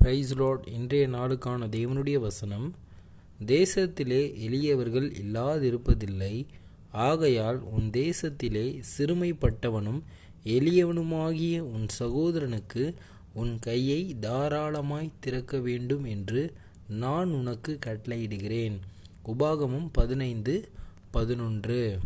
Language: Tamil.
பிரைஸ் லார்ட் இன்றைய நாளுக்கான தேவனுடைய வசனம் தேசத்திலே எளியவர்கள் இல்லாதிருப்பதில்லை. ஆகையால் உன் தேசத்திலே சிறுமைப்பட்டவனும் எளியவனுமாகிய உன் சகோதரனுக்கு உன் கையை தாராளமாய் திறக்க வேண்டும் என்று நான் உனக்கு கட்டளையிடுகிறேன். உபாகமும் பதினைந்து பதினொன்று.